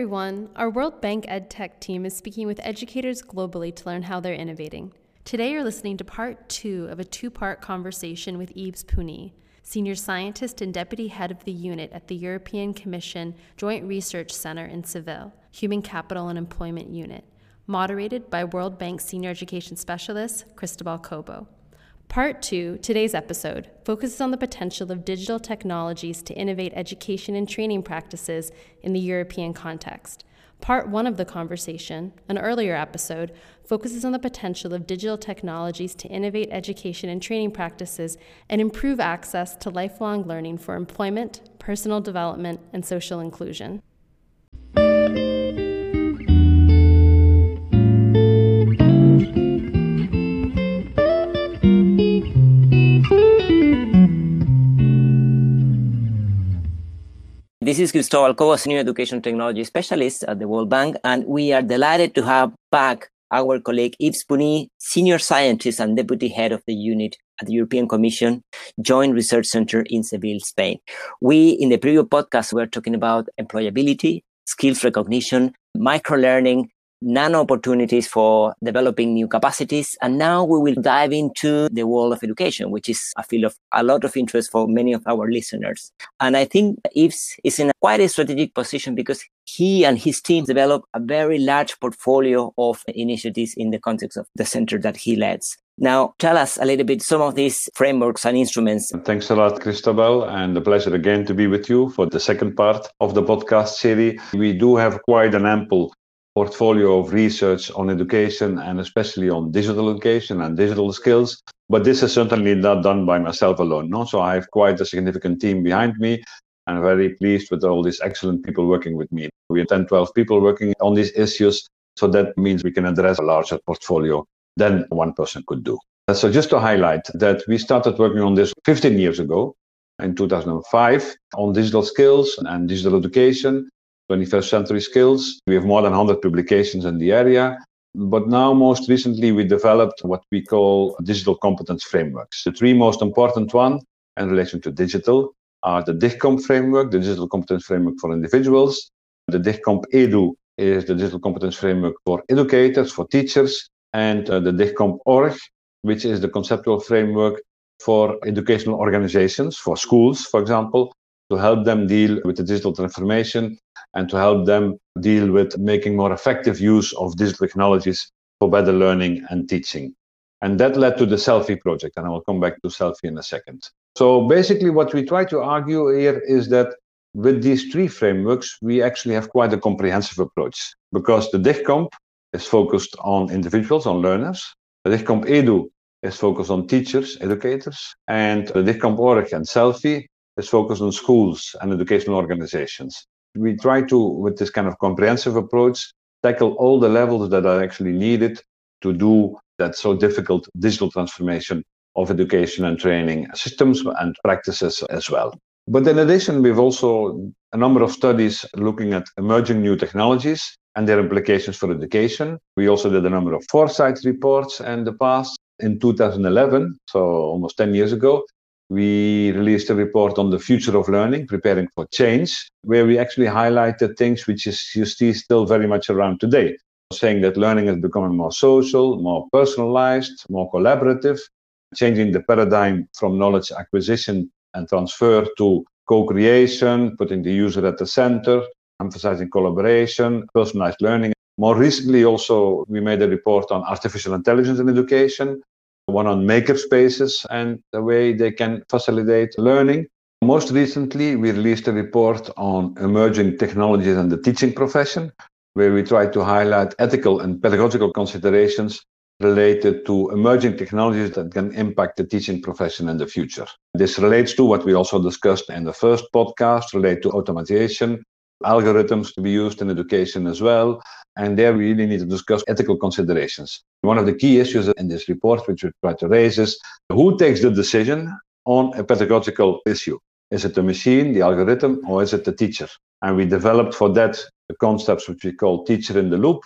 everyone. Our World Bank EdTech team is speaking with educators globally to learn how they're innovating. Today, you're listening to part two of a two part conversation with Yves Punie, Senior Scientist and Deputy Head of the Unit at the European Commission Joint Research Center in Seville, Human Capital and Employment Unit, moderated by World Bank Senior Education Specialist Cristobal Cobo. Part two, today's episode, focuses on the potential of digital technologies to innovate education and training practices in the European context. Part one of the conversation, an earlier episode, focuses on the potential of digital technologies to innovate education and training practices and improve access to lifelong learning for employment, personal development, and social inclusion. This is Cristobal Cobo, Senior Education Technology Specialist at the World Bank, and we are delighted to have back our colleague Yves Punie, Senior Scientist and Deputy Head of the Unit at the European Commission Joint Research Center in Seville, Spain. We, in the previous podcast, were talking about employability, skills recognition, micro-learning, nano opportunities for developing new capacities. And now we will dive into the world of education, which is a field of a lot of interest for many of our listeners. And I think Yves is in a quite a strategic position because he and his team develop a very large portfolio of initiatives in the context of the center that he leads. Now, tell us a little bit some of these frameworks and instruments. Thanks a lot, Cristobal, and a pleasure again to be with you for the second part of the podcast series. We do have quite an ample portfolio of research on education and especially on digital education and digital skills. But this is certainly not done by myself alone. No? So I have quite a significant team behind me and very pleased with all these excellent people working with me. We have 10, 12 people working on these issues. So that means we can address a larger portfolio than one person could do. So just to highlight that we started working on this 15 years ago in 2005 on digital skills and digital education 21st century skills. We have more than 100 publications in the area. But now, most recently, we developed what we call digital competence frameworks. The three most important ones in relation to digital are the DIGCOMP framework, the digital competence framework for individuals. The DIGCOMP EDU is the digital competence framework for educators, for teachers, and uh, the DIGCOMP ORG, which is the conceptual framework for educational organizations, for schools, for example, to help them deal with the digital transformation and to help them deal with making more effective use of digital technologies for better learning and teaching. And that led to the Selfie project, and I will come back to Selfie in a second. So basically, what we try to argue here is that with these three frameworks, we actually have quite a comprehensive approach because the DIGCOMP is focused on individuals, on learners. The DIGCOMP EDU is focused on teachers, educators, and the DIGCOMP ORG and Selfie is focused on schools and educational organizations. We try to, with this kind of comprehensive approach, tackle all the levels that are actually needed to do that so difficult digital transformation of education and training systems and practices as well. But in addition, we've also a number of studies looking at emerging new technologies and their implications for education. We also did a number of foresight reports in the past. In 2011, so almost 10 years ago, we released a report on the future of learning, preparing for change, where we actually highlighted things which is, you see still very much around today, saying that learning is becoming more social, more personalized, more collaborative, changing the paradigm from knowledge acquisition and transfer to co-creation, putting the user at the center, emphasizing collaboration, personalized learning. More recently, also, we made a report on artificial intelligence in education, one on maker spaces and the way they can facilitate learning. Most recently, we released a report on emerging technologies and the teaching profession, where we try to highlight ethical and pedagogical considerations related to emerging technologies that can impact the teaching profession in the future. This relates to what we also discussed in the first podcast, related to automation, algorithms to be used in education as well. And there we really need to discuss ethical considerations. One of the key issues in this report, which we try to raise, is who takes the decision on a pedagogical issue? Is it the machine, the algorithm, or is it the teacher? And we developed for that the concepts which we call teacher in the loop,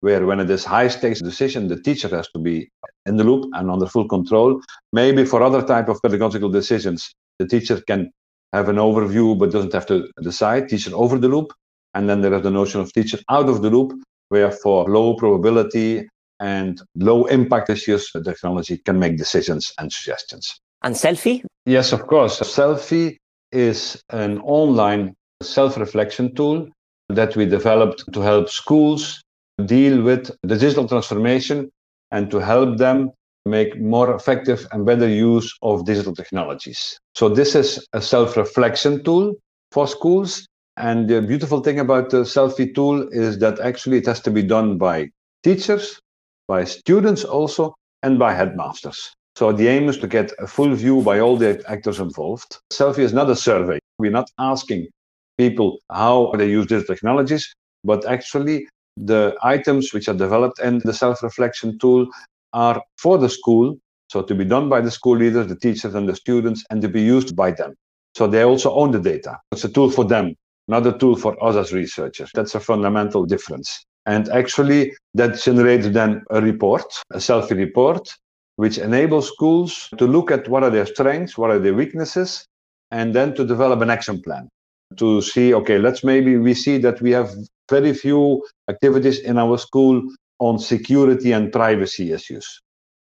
where when it is high stakes decision, the teacher has to be in the loop and under full control. Maybe for other type of pedagogical decisions, the teacher can have an overview but doesn't have to decide, teacher over the loop. And then there is the notion of teacher out of the loop, where for low probability and low impact issues, the technology can make decisions and suggestions. And Selfie? Yes, of course. Selfie is an online self reflection tool that we developed to help schools deal with the digital transformation and to help them make more effective and better use of digital technologies. So, this is a self reflection tool for schools. And the beautiful thing about the selfie tool is that actually it has to be done by teachers, by students also, and by headmasters. So the aim is to get a full view by all the actors involved. Selfie is not a survey. We're not asking people how they use digital technologies, but actually the items which are developed in the self-reflection tool are for the school, so to be done by the school leaders, the teachers, and the students, and to be used by them. So they also own the data. It's a tool for them, not a tool for us as researchers. That's a fundamental difference. And actually, that generates then a report, a selfie report, which enables schools to look at what are their strengths, what are their weaknesses, and then to develop an action plan to see, okay, let's maybe we see that we have very few activities in our school on security and privacy issues,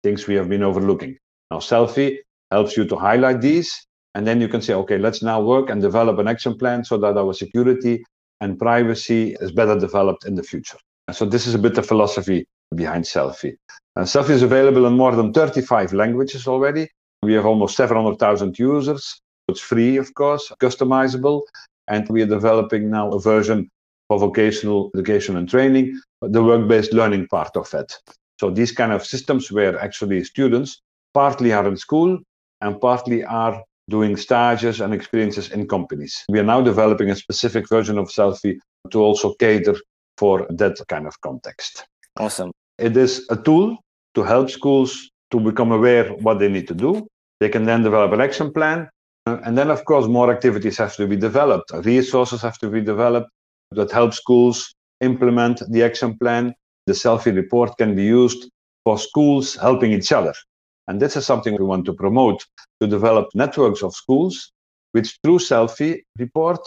things we have been overlooking. Now, Selfie helps you to highlight these, and then you can say, okay, let's now work and develop an action plan so that our security and privacy is better developed in the future. So this is a bit of philosophy behind Selfie. And Selfie is available in more than 35 languages already. We have almost 700,000 users. It's free, of course, customizable, and we are developing now a version for vocational education and training, the work-based learning part of it. So these kind of systems where actually students partly are in school and partly are doing stages and experiences in companies. We are now developing a specific version of Selfie to also cater for that kind of context. Awesome. It is a tool to help schools to become aware what they need to do. They can then develop an action plan uh, and then, of course, more activities have to be developed. Resources have to be developed that help schools implement the action plan. The selfie report can be used for schools helping each other. And this is something we want to promote to develop networks of schools which, through selfie report,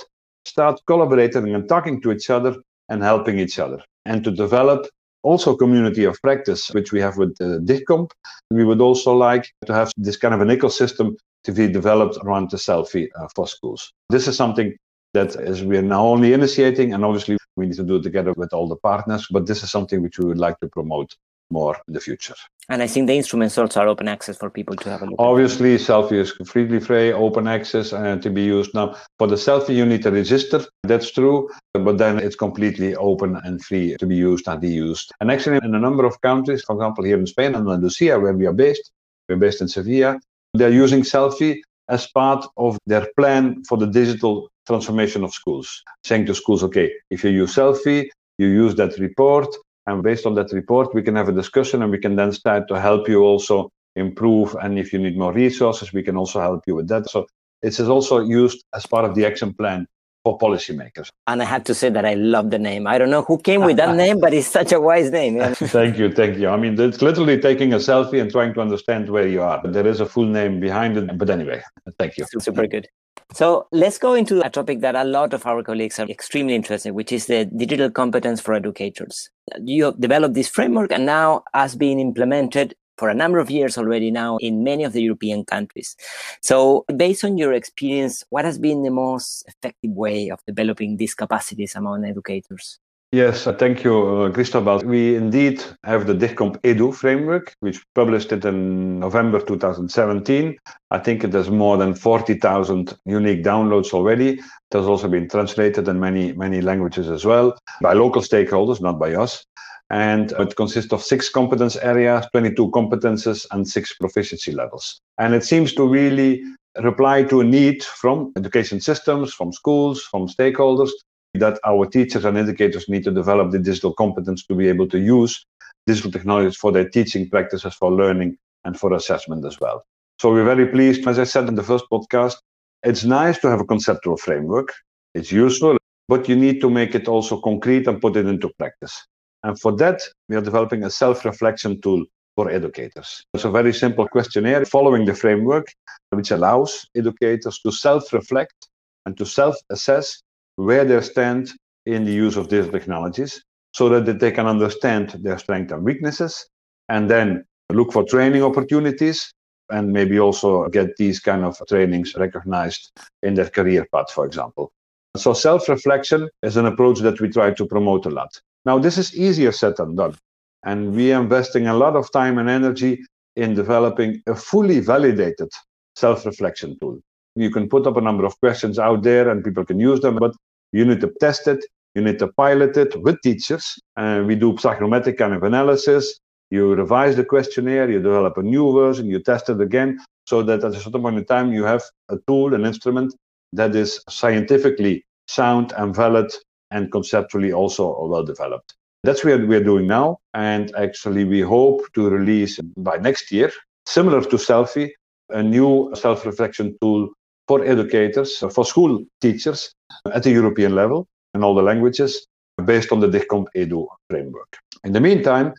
start collaborating and talking to each other and helping each other. And to develop also community of practice, which we have with uh, DigComp. We would also like to have this kind of an ecosystem to be developed around the selfie uh, for schools. This is something that is we are now only initiating, and obviously we need to do it together with all the partners. But this is something which we would like to promote more in the future. And I think the instruments also are open access for people to have a look. Obviously, Selfie is completely free, open access, and to be used now. For the Selfie, you need to register. That's true, but then it's completely open and free to be used and be used. And actually, in a number of countries, for example, here in Spain and Andalusia, where we are based, we're based in Sevilla, they're using Selfie as part of their plan for the digital transformation of schools, saying to schools, okay, if you use Selfie, you use that report, and based on that report, we can have a discussion and we can then start to help you also improve. And if you need more resources, we can also help you with that. So it is also used as part of the action plan for policymakers. And I have to say that I love the name. I don't know who came with that name, but it's such a wise name. Yeah. thank you, thank you. I mean, it's literally taking a selfie and trying to understand where you are. There is a full name behind it, but anyway, thank you. Super good. So let's go into a topic that a lot of our colleagues are extremely interested, in, which is the digital competence for educators. You have developed this framework and now has been implemented for a number of years already now in many of the European countries. So based on your experience, what has been the most effective way of developing these capacities among educators? Yes, uh, thank you, uh, Cristobal. We indeed have the DigComp Edu framework, which published it in November 2017. I think it has more than 40,000 unique downloads already. It has also been translated in many, many languages as well by local stakeholders, not by us. And it consists of six competence areas, 22 competences, and six proficiency levels. And it seems to really reply to a need from education systems, from schools, from stakeholders that our teachers and educators need to develop the digital competence to be able to use digital technologies for their teaching practices, for learning, and for assessment as well. So we're very pleased. As I said in the first podcast, it's nice to have a conceptual framework. It's useful, but you need to make it also concrete and put it into practice. And for that, we are developing a self-reflection tool for educators. It's a very simple questionnaire following the framework, which allows educators to self-reflect and to self-assess where they stand in the use of these technologies so that they can understand their strengths and weaknesses and then look for training opportunities and maybe also get these kind of trainings recognized in their career path, for example. So self-reflection is an approach that we try to promote a lot. Now, this is easier said than done. And we are investing a lot of time and energy in developing a fully validated self-reflection tool. You can put up a number of questions out there and people can use them, but you need to test it. You need to pilot it with teachers. And we do psychometric kind of analysis. You revise the questionnaire, you develop a new version, you test it again, so that at a certain point in time you have a tool, an instrument that is scientifically sound and valid and conceptually also well developed. That's what we're doing now. And actually, we hope to release by next year, similar to Selfie, a new self reflection tool for educators, for school teachers at the European level in all the languages based on the DIGCOMP EDU framework. In the meantime,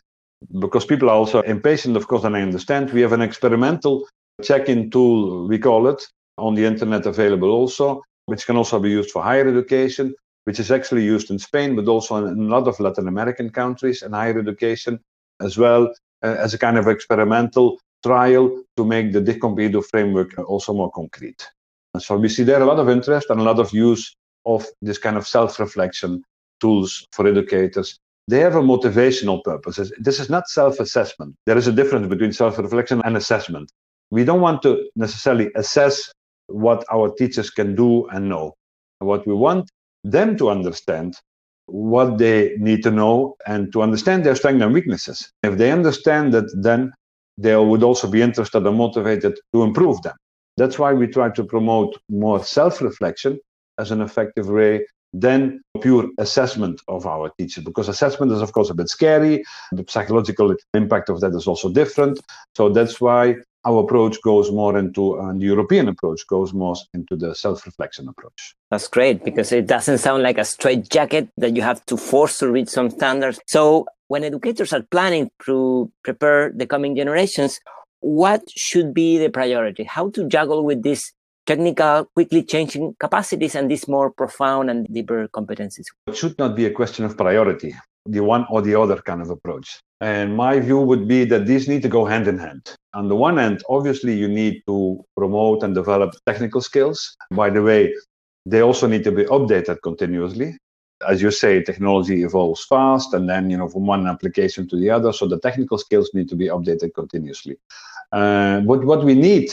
because people are also impatient, of course, and I understand, we have an experimental check in tool, we call it, on the internet available also, which can also be used for higher education, which is actually used in Spain, but also in a lot of Latin American countries and higher education as well uh, as a kind of experimental trial to make the DIGCOMP EDU framework also more concrete. So we see there a lot of interest and a lot of use of this kind of self-reflection tools for educators. They have a motivational purpose. This is not self-assessment. There is a difference between self-reflection and assessment. We don't want to necessarily assess what our teachers can do and know. What we want them to understand what they need to know and to understand their strengths and weaknesses. If they understand that, then they would also be interested and motivated to improve them. That's why we try to promote more self reflection as an effective way than pure assessment of our teachers. Because assessment is, of course, a bit scary. The psychological impact of that is also different. So that's why our approach goes more into, and the European approach goes more into the self reflection approach. That's great because it doesn't sound like a straight jacket that you have to force to reach some standards. So when educators are planning to prepare the coming generations, what should be the priority? How to juggle with these technical, quickly changing capacities and these more profound and deeper competencies? It should not be a question of priority, the one or the other kind of approach. And my view would be that these need to go hand in hand. On the one hand, obviously, you need to promote and develop technical skills. By the way, they also need to be updated continuously. As you say, technology evolves fast, and then, you know, from one application to the other. So the technical skills need to be updated continuously. Uh, but what we need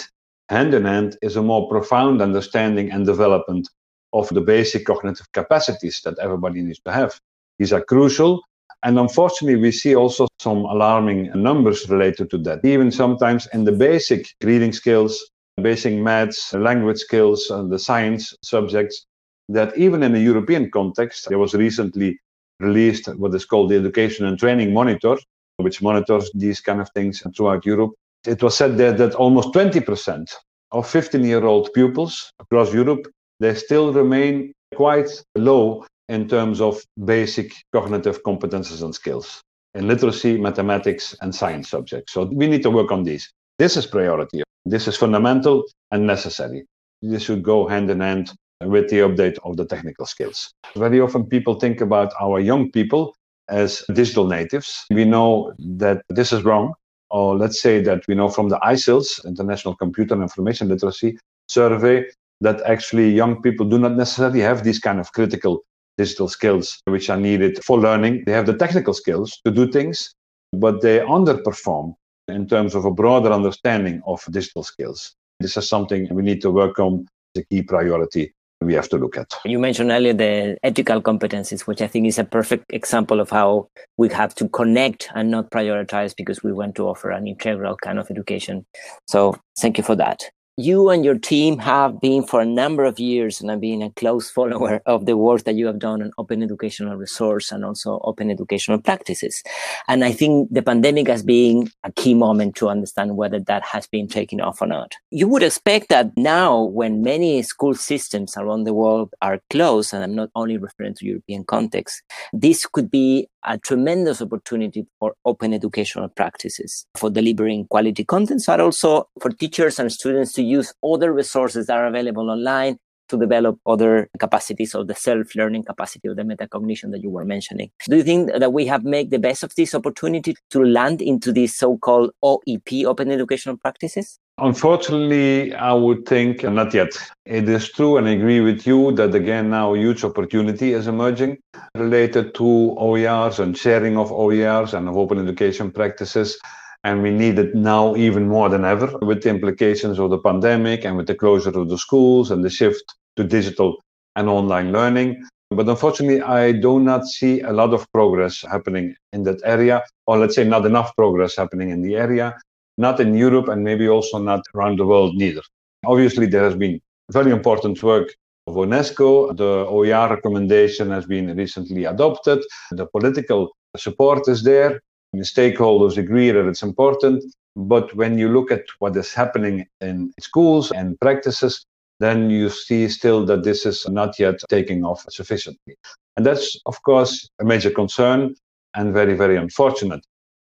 hand in hand is a more profound understanding and development of the basic cognitive capacities that everybody needs to have. These are crucial. And unfortunately, we see also some alarming numbers related to that. Even sometimes in the basic reading skills, basic maths, language skills, and the science subjects, that even in the European context, there was recently released what is called the Education and Training Monitor, which monitors these kind of things throughout Europe. It was said there that almost 20% of 15 year old pupils across Europe, they still remain quite low in terms of basic cognitive competences and skills in literacy, mathematics, and science subjects. So we need to work on these. This is priority. This is fundamental and necessary. This should go hand in hand with the update of the technical skills. Very often people think about our young people as digital natives. We know that this is wrong or let's say that we know from the ICILS, International Computer and Information Literacy Survey, that actually young people do not necessarily have these kind of critical digital skills which are needed for learning. They have the technical skills to do things, but they underperform in terms of a broader understanding of digital skills. This is something we need to work on, as a key priority we have to look at. You mentioned earlier the ethical competencies, which I think is a perfect example of how we have to connect and not prioritize because we want to offer an integral kind of education. So thank you for that you and your team have been for a number of years, and I've been a close follower of the work that you have done on open educational resource and also open educational practices. And I think the pandemic has been a key moment to understand whether that has been taken off or not. You would expect that now, when many school systems around the world are closed, and I'm not only referring to European context, this could be a tremendous opportunity for open educational practices for delivering quality content, but also for teachers and students to use other resources that are available online to develop other capacities of the self-learning capacity of the metacognition that you were mentioning. Do you think that we have made the best of this opportunity to land into these so-called OEP, open educational practices? Unfortunately, I would think not yet. It is true, and I agree with you that again now a huge opportunity is emerging related to OERs and sharing of OERs and of open education practices. And we need it now even more than ever with the implications of the pandemic and with the closure of the schools and the shift to digital and online learning. But unfortunately, I do not see a lot of progress happening in that area, or let's say not enough progress happening in the area, not in Europe and maybe also not around the world neither. Obviously, there has been very important work of UNESCO. The OER recommendation has been recently adopted. The political support is there. The stakeholders agree that it's important. But when you look at what is happening in schools and practices, then you see still that this is not yet taking off sufficiently. And that's, of course, a major concern and very, very unfortunate,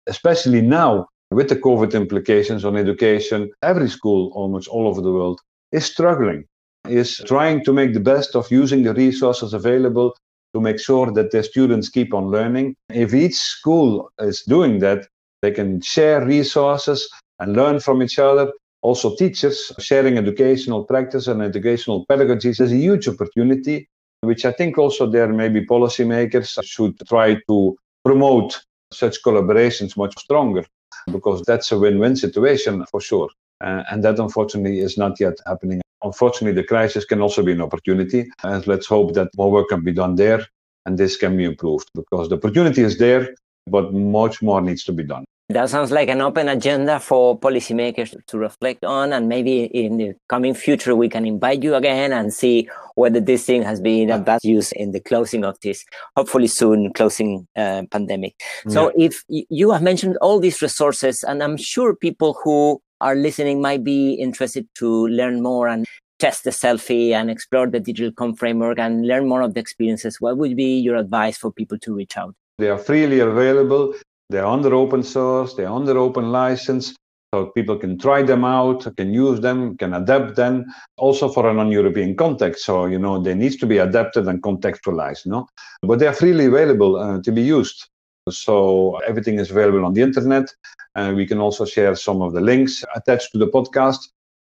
especially now with the COVID implications on education. Every school, almost all over the world, is struggling, is trying to make the best of using the resources available to make sure that their students keep on learning. If each school is doing that, they can share resources and learn from each other. Also, teachers sharing educational practice and educational pedagogies is a huge opportunity, which I think also there maybe policymakers should try to promote such collaborations much stronger because that's a win-win situation for sure. Uh, and that unfortunately is not yet happening unfortunately, the crisis can also be an opportunity. And let's hope that more work can be done there and this can be improved because the opportunity is there, but much more needs to be done. That sounds like an open agenda for policymakers to reflect on, and maybe in the coming future we can invite you again and see whether this thing has been yeah. best used in the closing of this, hopefully soon closing uh, pandemic. So, yeah. if you have mentioned all these resources, and I'm sure people who are listening might be interested to learn more and test the selfie and explore the DigComp framework and learn more of the experiences, what would be your advice for people to reach out? They are freely available. They're under open source. They're under open license. So people can try them out, can use them, can adapt them, also for a non-European context. So, you know, they need to be adapted and contextualized, no? But they are freely available uh, to be used. So everything is available on the internet. And uh, we can also share some of the links attached to the podcast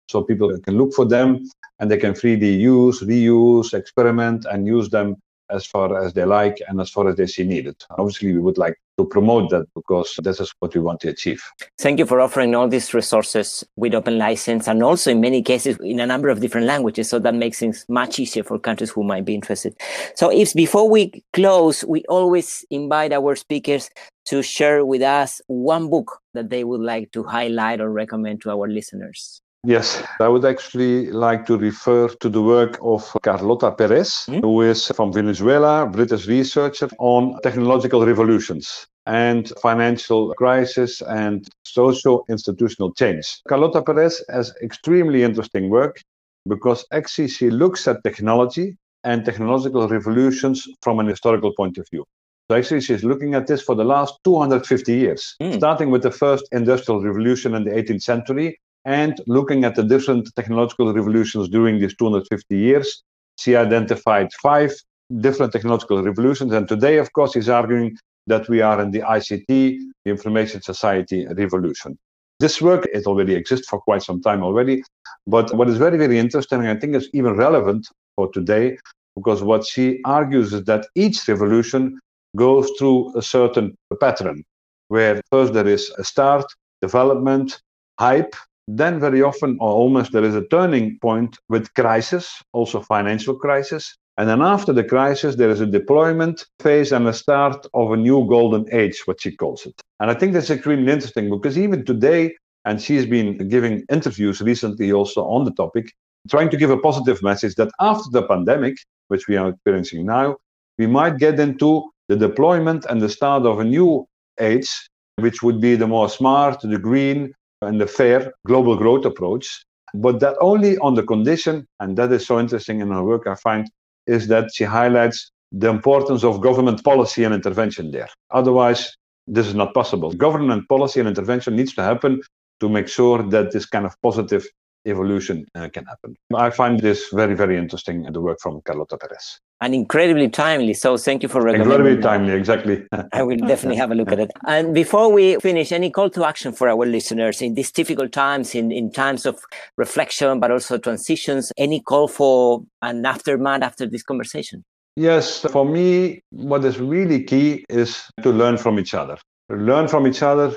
so people can look for them and they can freely use, reuse, experiment, and use them as far as they like and as far as they see needed. Obviously, we would like to promote that because this is what we want to achieve. Thank you for offering all these resources with open license and also in many cases in a number of different languages. So that makes things much easier for countries who might be interested. So if before we close, we always invite our speakers to share with us one book that they would like to highlight or recommend to our listeners. Yes, I would actually like to refer to the work of Carlota Perez, mm. who is from Venezuela, British researcher on technological revolutions and financial crisis and social institutional change. Carlota Perez has extremely interesting work because actually she looks at technology and technological revolutions from an historical point of view. So actually, she's looking at this for the last 250 years, mm. starting with the first industrial revolution in the 18th century and looking at the different technological revolutions during these 250 years, she identified five different technological revolutions. And today, of course, he's arguing that we are in the ICT, the information society revolution. This work, it already exists for quite some time already. But what is very, very interesting, I think is even relevant for today, because what she argues is that each revolution goes through a certain pattern, where first there is a start, development, hype, then very often or almost there is a turning point with crisis, also financial crisis. And then after the crisis, there is a deployment phase and a start of a new golden age, what she calls it. And I think that's extremely interesting because even today, and she's been giving interviews recently also on the topic, trying to give a positive message that after the pandemic, which we are experiencing now, we might get into the deployment and the start of a new age, which would be the more smart, the green, and the fair global growth approach, but that only on the condition, and that is so interesting in her work, I find, is that she highlights the importance of government policy and intervention there. Otherwise, this is not possible. Government policy and intervention needs to happen to make sure that this kind of positive evolution uh, can happen. I find this very, very interesting, in the work from Carlota Perez. And incredibly timely. So thank you for recommending. Incredibly timely, exactly. I will definitely have a look at it. And before we finish, any call to action for our listeners in these difficult times, in, in times of reflection, but also transitions, any call for an aftermath after this conversation? Yes, for me, what is really key is to learn from each other. Learn from each other,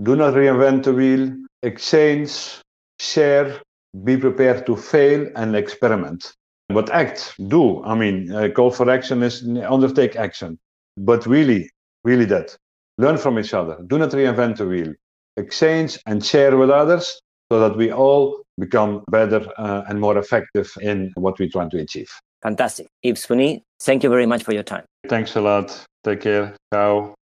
do not reinvent the wheel, exchange, share, be prepared to fail and experiment. But act, do. I mean, uh, call for action is undertake action. But really, really that. Learn from each other. Do not reinvent the wheel. Exchange and share with others so that we all become better uh, and more effective in what we try to achieve. Fantastic. Yves Punie, thank you very much for your time. Thanks a lot. Take care. Ciao.